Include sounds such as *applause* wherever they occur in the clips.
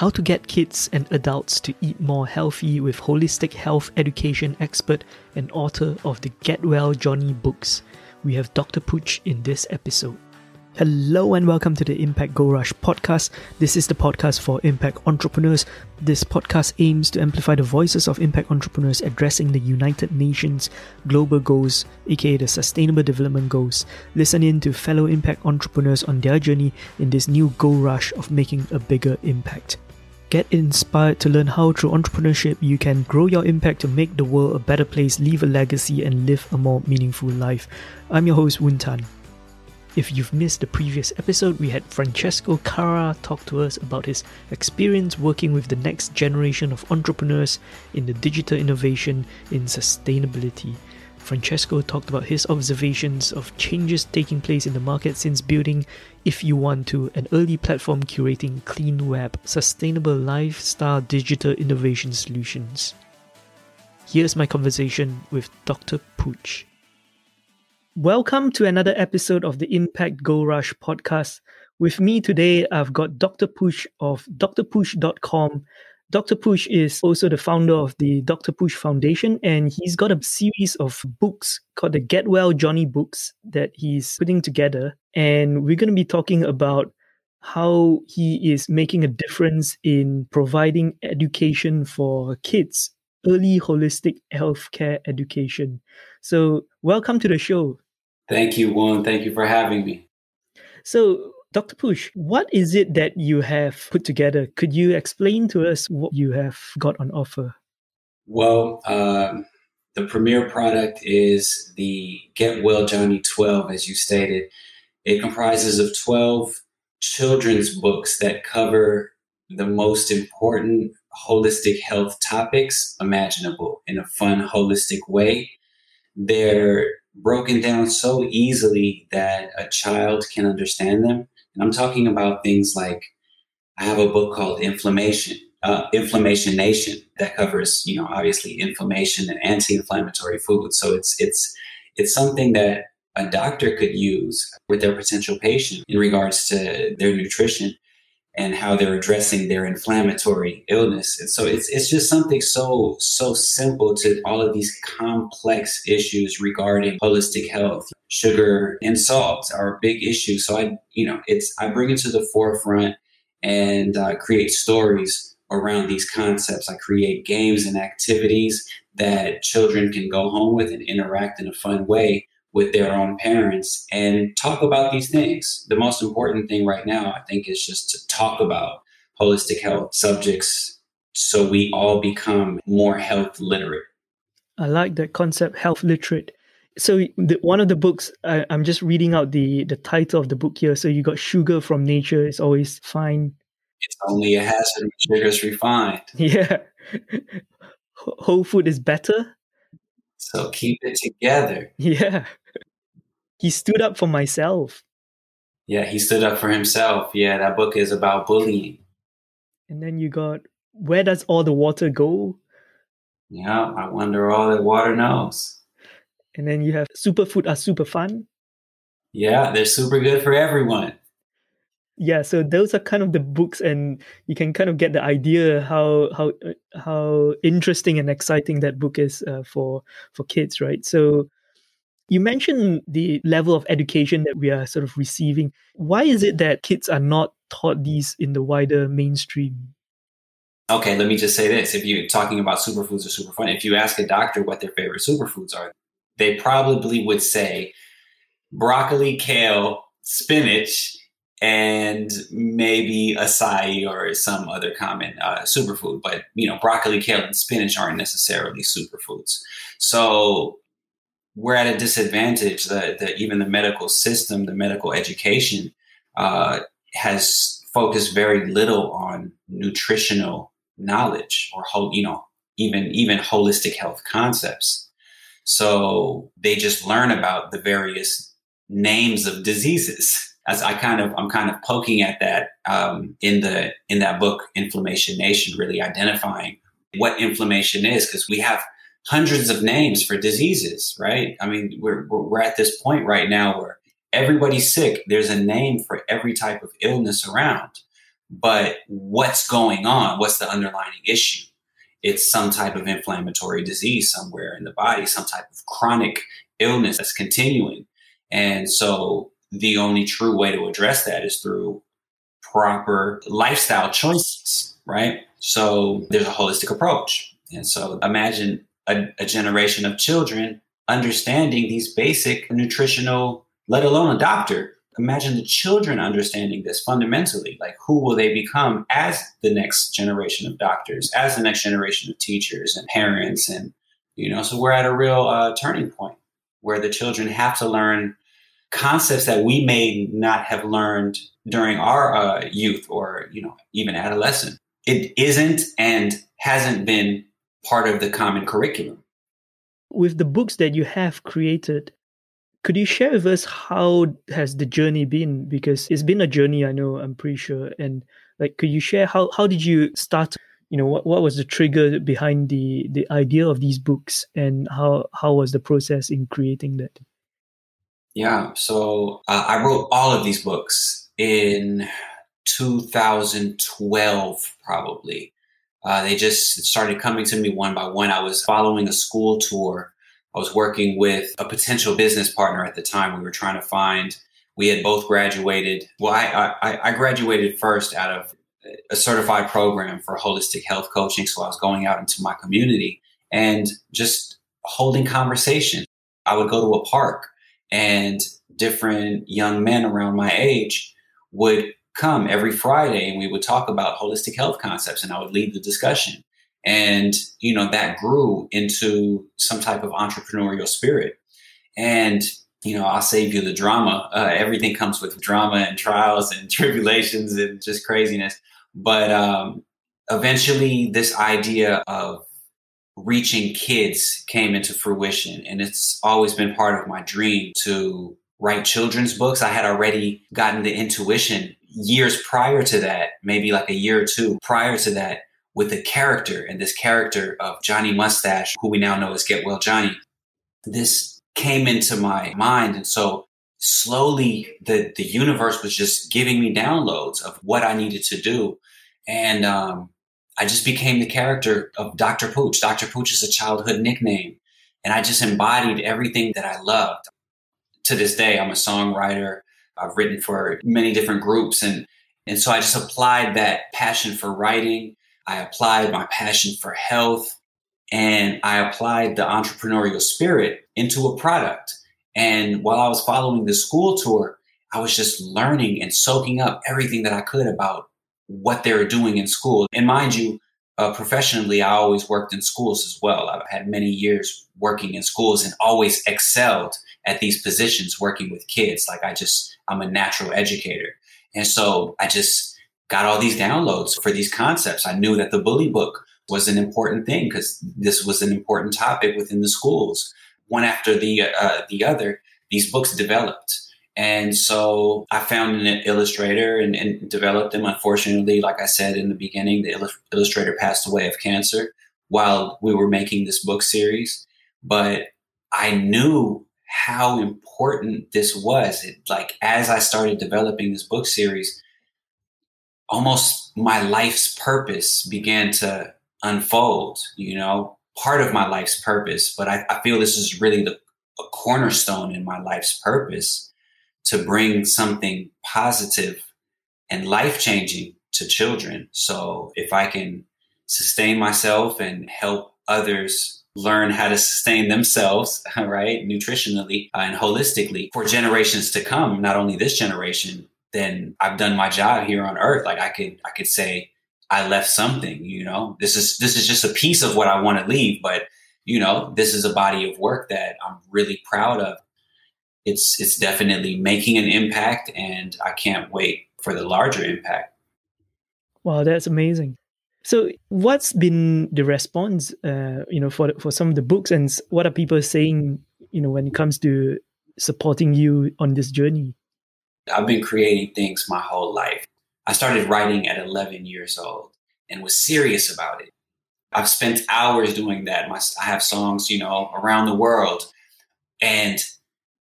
How to get kids and adults to eat more healthy with holistic health education expert and author of the Get Well Johnny books. We have Dr. Pooch in this episode. Hello and welcome to the Impact Gold Rush podcast. This is the podcast for impact entrepreneurs. This podcast aims to amplify the voices of impact entrepreneurs addressing the United Nations global goals, aka the Sustainable Development Goals. Listen in to fellow impact entrepreneurs on their journey in this new go rush of making a bigger impact. Get inspired to learn how through entrepreneurship you can grow your impact to make the world a better place, leave a legacy, and live a more meaningful life. I'm your host, Woon Tan. If you've missed the previous episode, we had Francesco Cara talk to us about his experience working with the next generation of entrepreneurs in the digital innovation in sustainability. Francesco talked about his observations of changes taking place in the market since building If You Want To, an early platform curating clean web, sustainable lifestyle digital innovation solutions. Here's my conversation with Dr. Pooch. Welcome to another episode of the Impact Gold Rush podcast. With me today, I've got Dr. Pooch of drpooch.com. Dr. Pooch is also the founder of the Dr. Pooch Foundation, and he's got a series of books called the Get Well Johnny books that he's putting together. And we're going to be talking about how he is making a difference in providing education for kids early holistic healthcare education. So, welcome to the show. Thank you, Woon. Thank you for having me. So, Dr. Pooch, what is it that you have put together? Could you explain to us what you have got on offer? Well, um, the premier product is the Get Well Johnny 12, as you stated. It comprises of 12 children's books that cover the most important holistic health topics imaginable in a fun, holistic way. They're broken down so easily that a child can understand them. And I'm talking about things like I have a book called Inflammation, uh, Inflammation Nation that covers, you know, obviously inflammation and anti-inflammatory foods. So it's it's it's something that a doctor could use with their potential patient in regards to their nutrition and how they're addressing their inflammatory illness. And so it's it's just something so so simple to all of these complex issues regarding holistic health. Sugar and salt are a big issue. So I you know it's I bring it to the forefront and uh, create stories around these concepts. I create games and activities that children can go home with and interact in a fun way with their own parents and talk about these things. The most important thing right now, I think, is just to talk about holistic health subjects so we all become more health literate. I like that concept, health literate. So the, one of the books, I, I'm just reading out the the title of the book here. So you got sugar from nature is always fine. It's only a hazard when sugar's refined. *laughs* Yeah. Whole food is better. So keep it together. *laughs* Yeah he stood up for myself. Yeah, he stood up for himself. Yeah, that book is about bullying. And then you got where does all the water go? Yeah, I wonder all that water knows. And then you have superfood are super fun. Yeah, they're super good for everyone. Yeah, so those are kind of the books, and you can kind of get the idea how how how interesting and exciting that book is uh, for for kids, right? So you mentioned the level of education that we are sort of receiving. Why is it that kids are not taught these in the wider mainstream? Okay, let me just say this. If you're talking about superfoods or super fun, if you ask a doctor what their favorite superfoods are, they probably would say broccoli, kale, spinach, and maybe acai or some other common uh, superfood. But you know, broccoli, kale, and spinach aren't necessarily superfoods. So we're at a disadvantage that, even the medical system, the medical education, uh, has focused very little on nutritional knowledge or whole, you know, even even holistic health concepts. So they just learn about the various names of diseases. *laughs* As I kind of, I'm kind of poking at that um, in the in that book, Inflammation Nation, really identifying what inflammation is, because we have hundreds of names for diseases, right? I mean, we're, we're at this point right now where everybody's sick. There's a name for every type of illness around. but what's going on? What's the underlying issue? It's some type of inflammatory disease somewhere in the body, some type of chronic illness that's continuing. And so the only true way to address that is through proper lifestyle choices, right? So there's a holistic approach. And so imagine a, a generation of children understanding these basic nutritional, let alone a doctor. Imagine the children understanding this fundamentally. Like, who will they become as the next generation of doctors, as the next generation of teachers and parents? And, you know, so we're at a real uh, turning point where the children have to learn concepts that we may not have learned during our uh, youth or, you know, even adolescent. It isn't and hasn't been part of the common curriculum. With the books that you have created, could you share with us how has the journey been? Because it's been a journey, I know, I'm pretty sure. And like, could you share how, how did you start? You know, what, what was the trigger behind the, the idea of these books and how, how was the process in creating that? Yeah. So uh, I wrote all of these books in 2012, probably. Uh, they just started coming to me one by one. I was following a school tour. I was working with a potential business partner at the time. We were trying to find. We had both graduated. Well, I, I, I graduated first out of a certified program for holistic health coaching. So I was going out into my community and just holding conversation. I would go to a park and different young men around my age would come every Friday and we would talk about holistic health concepts and I would lead the discussion. And, you know, that grew into some type of entrepreneurial spirit. And, you know, I'll save you the drama. Uh, everything comes with drama and trials and *laughs* tribulations and just craziness. But um, eventually, this idea of reaching kids came into fruition. And it's always been part of my dream to write children's books. I had already gotten the intuition years prior to that, maybe like a year or two prior to that, with the character and this character of Johnny Mustache, who we now know as Get Well Johnny. This came into my mind. And so slowly the, the universe was just giving me downloads of what I needed to do. And um, I just became the character of Dr. Pooch. Dr. Pooch is a childhood nickname. And I just embodied everything that I loved. To this day, I'm a songwriter. I've written for many different groups. And, and so I just applied that passion for writing. I applied my passion for health and I applied the entrepreneurial spirit into a product. And while I was following the school tour, I was just learning and soaking up everything that I could about what they were doing in school. And mind you, uh, professionally, I always worked in schools as well. I've had many years working in schools and always excelled at these positions working with kids. Like I just, I'm a natural educator. And so I just got all these downloads for these concepts. I knew that the bully book was an important thing because this was an important topic within the schools. One after the, uh, the other, these books developed. And so I found an illustrator and, and, developed them. Unfortunately, like I said in the beginning, the illustrator passed away of cancer while we were making this book series. But I knew how important this was. It, like as I started developing this book series, almost my life's purpose began to unfold. You know, part of my life's purpose, but I, I feel this is really the a cornerstone in my life's purpose to bring something positive and life changing to children. So if I can sustain myself and help others learn how to sustain themselves, *laughs* right, nutritionally uh, and holistically for generations to come, not only this generation, then I've done my job here on earth. Like I could, I could say I left something, you know, this is, this is just a piece of what I want to leave, but you know, this is a body of work that I'm really proud of. It's, it's definitely making an impact and I can't wait for the larger impact. Wow, that's amazing. So, what's been the response, uh, you know, for for some of the books, and what are people saying, you know, when it comes to supporting you on this journey? I've been creating things my whole life. I started writing at 11 years old and was serious about it. I've spent hours doing that. My, I have songs, you know, around the world, and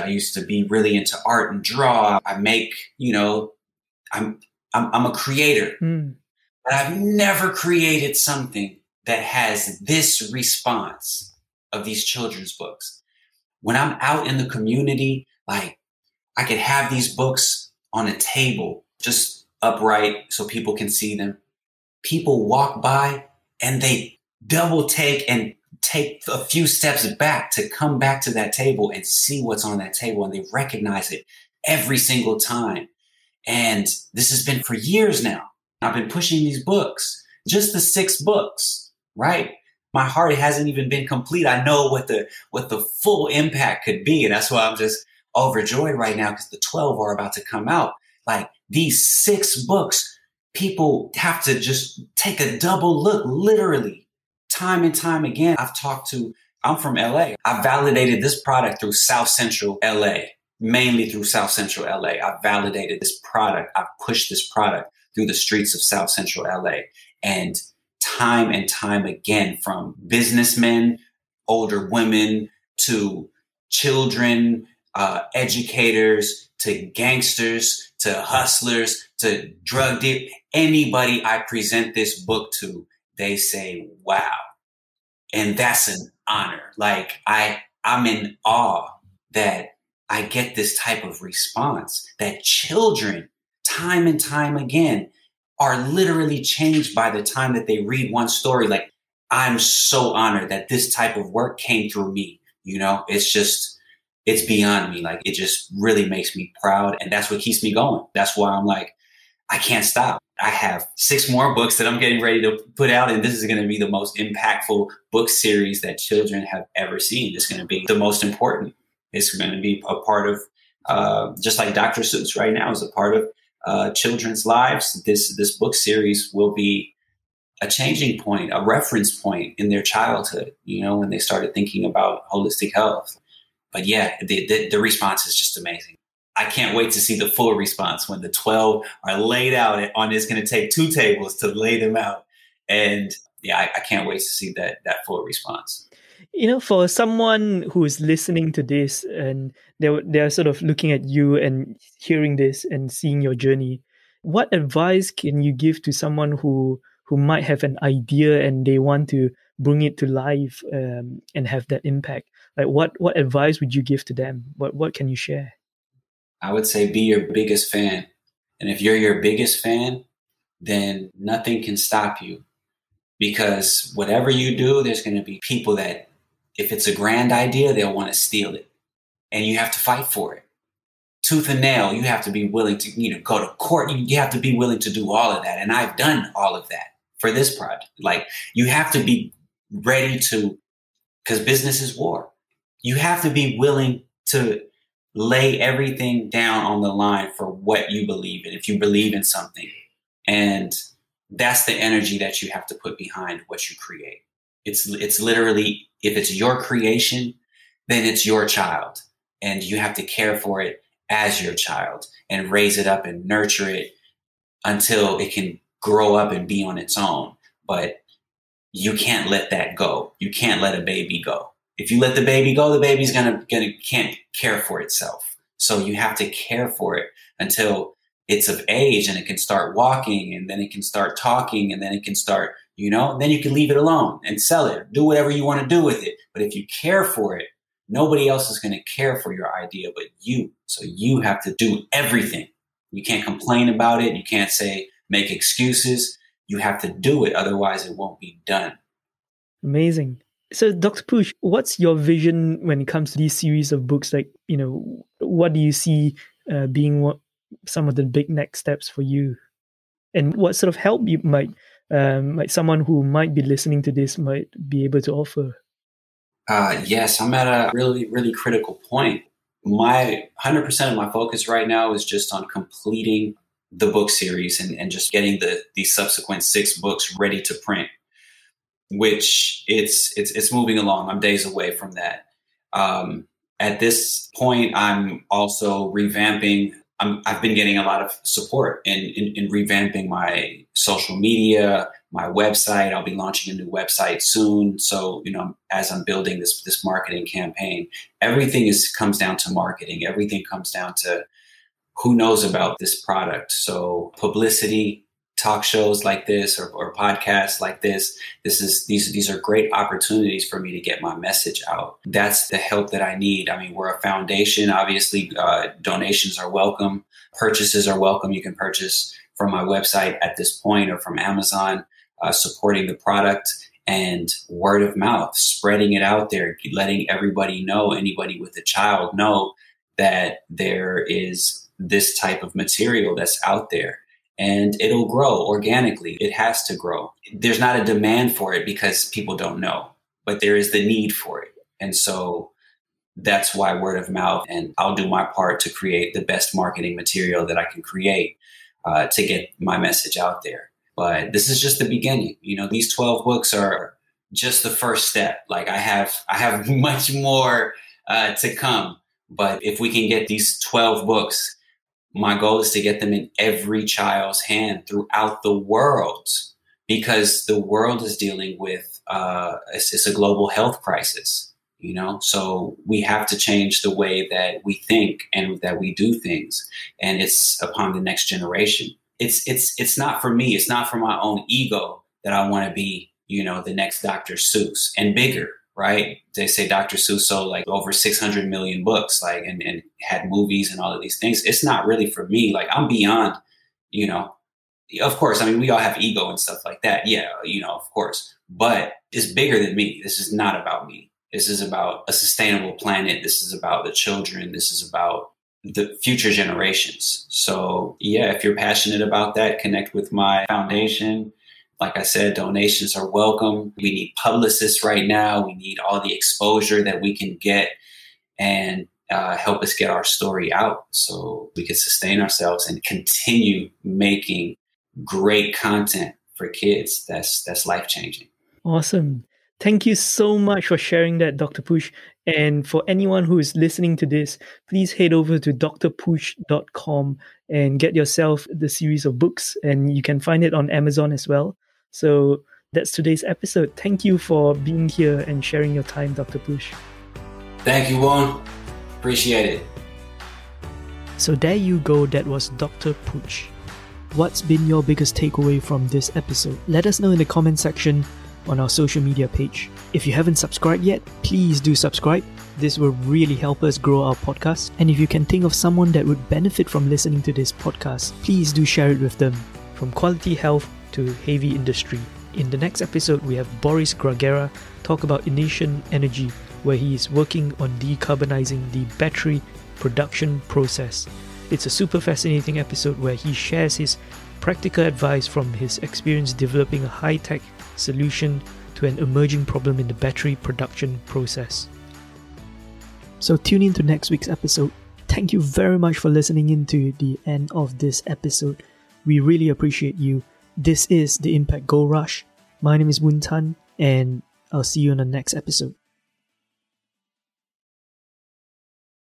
I used to be really into art and draw. I make, you know, I'm I'm, I'm a creator, mm. But I've never created something that has this response of these children's books. When I'm out in the community, like I could have these books on a table, just upright so people can see them. People walk by and they double take and take a few steps back to come back to that table and see what's on that table and they recognize it every single time. And this has been for years now. I've been pushing these books, just the six books right? My heart hasn't even been complete. I know what the what the full impact could be, and that's why I'm just overjoyed right now because the 12 are about to come out. Like these six books, people have to just take a double look, literally, time and time again. I've talked to. I'm from LA. I validated this product through South Central LA, mainly through South Central LA. I validated this product. I pushed this product through the streets of South Central LA. And time and time again from businessmen, older women to children, uh, educators to gangsters to hustlers to drug dealers. Anybody I present this book to, they say, wow. And that's an honor. Like I, I'm in awe that I get this type of response that children time and time again are literally changed by the time that they read one story. Like, I'm so honored that this type of work came through me. You know, it's just, it's beyond me. Like, it just really makes me proud. And that's what keeps me going. That's why I'm like, I can't stop. I have six more books that I'm getting ready to put out, and this is going to be the most impactful book series that children have ever seen. It's going to be the most important. It's going to be a part of, uh, just like Dr. Seuss right now is a part of uh, children's lives, this this book series will be a changing point, a reference point in their childhood. You know, when they started thinking about holistic health. But yeah, the, the, the response is just amazing. I can't wait to see the full response when the 12 are laid out on it's going to take two tables to lay them out. And yeah, I, I, can't wait to see that that full response. You know, for someone who is listening to this and they're they're sort of looking at you and hearing this and seeing your journey, what advice can you give to someone who who might have an idea and they want to bring it to life um, and have that impact? Like, what what advice would you give to them? What what can you share? I would say be your biggest fan, and if you're your biggest fan, then nothing can stop you because whatever you do, there's going to be people that if it's a grand idea, they'll want to steal it. And you have to fight for it. Tooth and nail, you have to be willing to, you know, go to court. You, you have to be willing to do all of that. And I've done all of that for this project. Like you have to be ready to, because business is war. You have to be willing to lay everything down on the line for what you believe in. If you believe in something, and that's the energy that you have to put behind what you create. It's it's literally if it's your creation, then it's your child, and you have to care for it as your child and raise it up and nurture it until it can grow up and be on its own. But you can't let that go. You can't let a baby go. If you let the baby go, the baby's gonna gonna can't care for itself. So you have to care for it until it's of age and it can start walking and then it can start talking and then it can start you know, then you can leave it alone and sell it, do whatever you want to do with it. But if you care for it, nobody else is going to care for your idea but you. So you have to do everything. You can't complain about it. You can't say, make excuses. You have to do it. Otherwise, it won't be done. Amazing. So, Dr. Pooch, what's your vision when it comes to these series of books? Like, you know, what do you see uh, being what, some of the big next steps for you? And what sort of help you might um, like someone who might be listening to this might be able to offer? Uh, yes, I'm at a really, really critical point. My 100% of my focus right now is just on completing the book series and, and just getting the the subsequent six books ready to print. Which it's it's it's moving along. I'm days away from that. Um, at this point, I'm also revamping i have been getting a lot of support in, in, in, revamping my social media, my website. I'll be launching a new website soon. So, you know, as I'm building this, this marketing campaign, everything is, comes down to marketing. Everything comes down to who knows about this product. So publicity, talk shows like this or, or podcasts like this this is these these are great opportunities for me to get my message out. That's the help that i need. I mean we're a foundation. Obviously uh, donations are welcome. Purchases are welcome. You can purchase from my website at this point or from amazon uh, supporting the product and word of mouth spreading it out there letting everybody know anybody with a child know that there is this type of material that's out there and it'll grow organically. It has to grow. There's not a demand for it because people don't know, but there is the need for it. And so that's why word of mouth and I'll do my part to create the best marketing material that I can create uh, to get my message out there. But this is just the beginning. You know, these 12 books are just the first step. Like I have, I have *laughs* much more uh, to come. But if we can get these 12 books my goal is to get them in every child's hand throughout the world because the world is dealing with uh, it's, it's, a global health crisis you know? So we have to change the way that we think and that we do things and it's upon the next generation. It's it's it's not for me. It's not for my own ego that i want to be you know the next dr seuss and bigger right? They say Dr. Seuss sold like over 600 million books, like, and, and had movies and all of these things. It's not really for me. Like, I'm beyond, you know, of course, I mean, we all have ego and stuff like that. Yeah, you know, of course, but it's bigger than me. This is not about me. This is about a sustainable planet. This is about the children. This is about the future generations. So, yeah, if you're passionate about that, connect with my foundation like I said, donations are welcome. We need publicists right now. We need all the exposure that we can get and uh, help us get our story out so we can sustain ourselves and continue making great content for kids. That's that's life changing. Awesome. Thank you so much for sharing that, Dr. Pooch. And for anyone who is listening to this, please head over to drpooch.com and get yourself the series of books. And you can find it on Amazon as well. So that's today's episode. Thank you for being here and sharing your time, Dr. Pooch. Thank you, Woon. Appreciate it. So there you go, that was Dr. Pooch. What's been your biggest takeaway from this episode? Let us know in the comment section on our social media page. If you haven't subscribed yet, please do subscribe. This will really help us grow our podcast. And if you can think of someone that would benefit from listening to this podcast, please do share it with them. From quality health to heavy industry. In the next episode, we have Boris Gragera talk about Ination Energy, where he is working on decarbonizing the battery production process. It's a super fascinating episode where he shares his practical advice from his experience developing a high tech solution to an emerging problem in the battery production process. So, tune in to next week's episode. Thank you very much for listening in to the end of this episode. We really appreciate you. This is the Impact Gold Rush. My name is Woon Tan, and I'll see you in the next episode.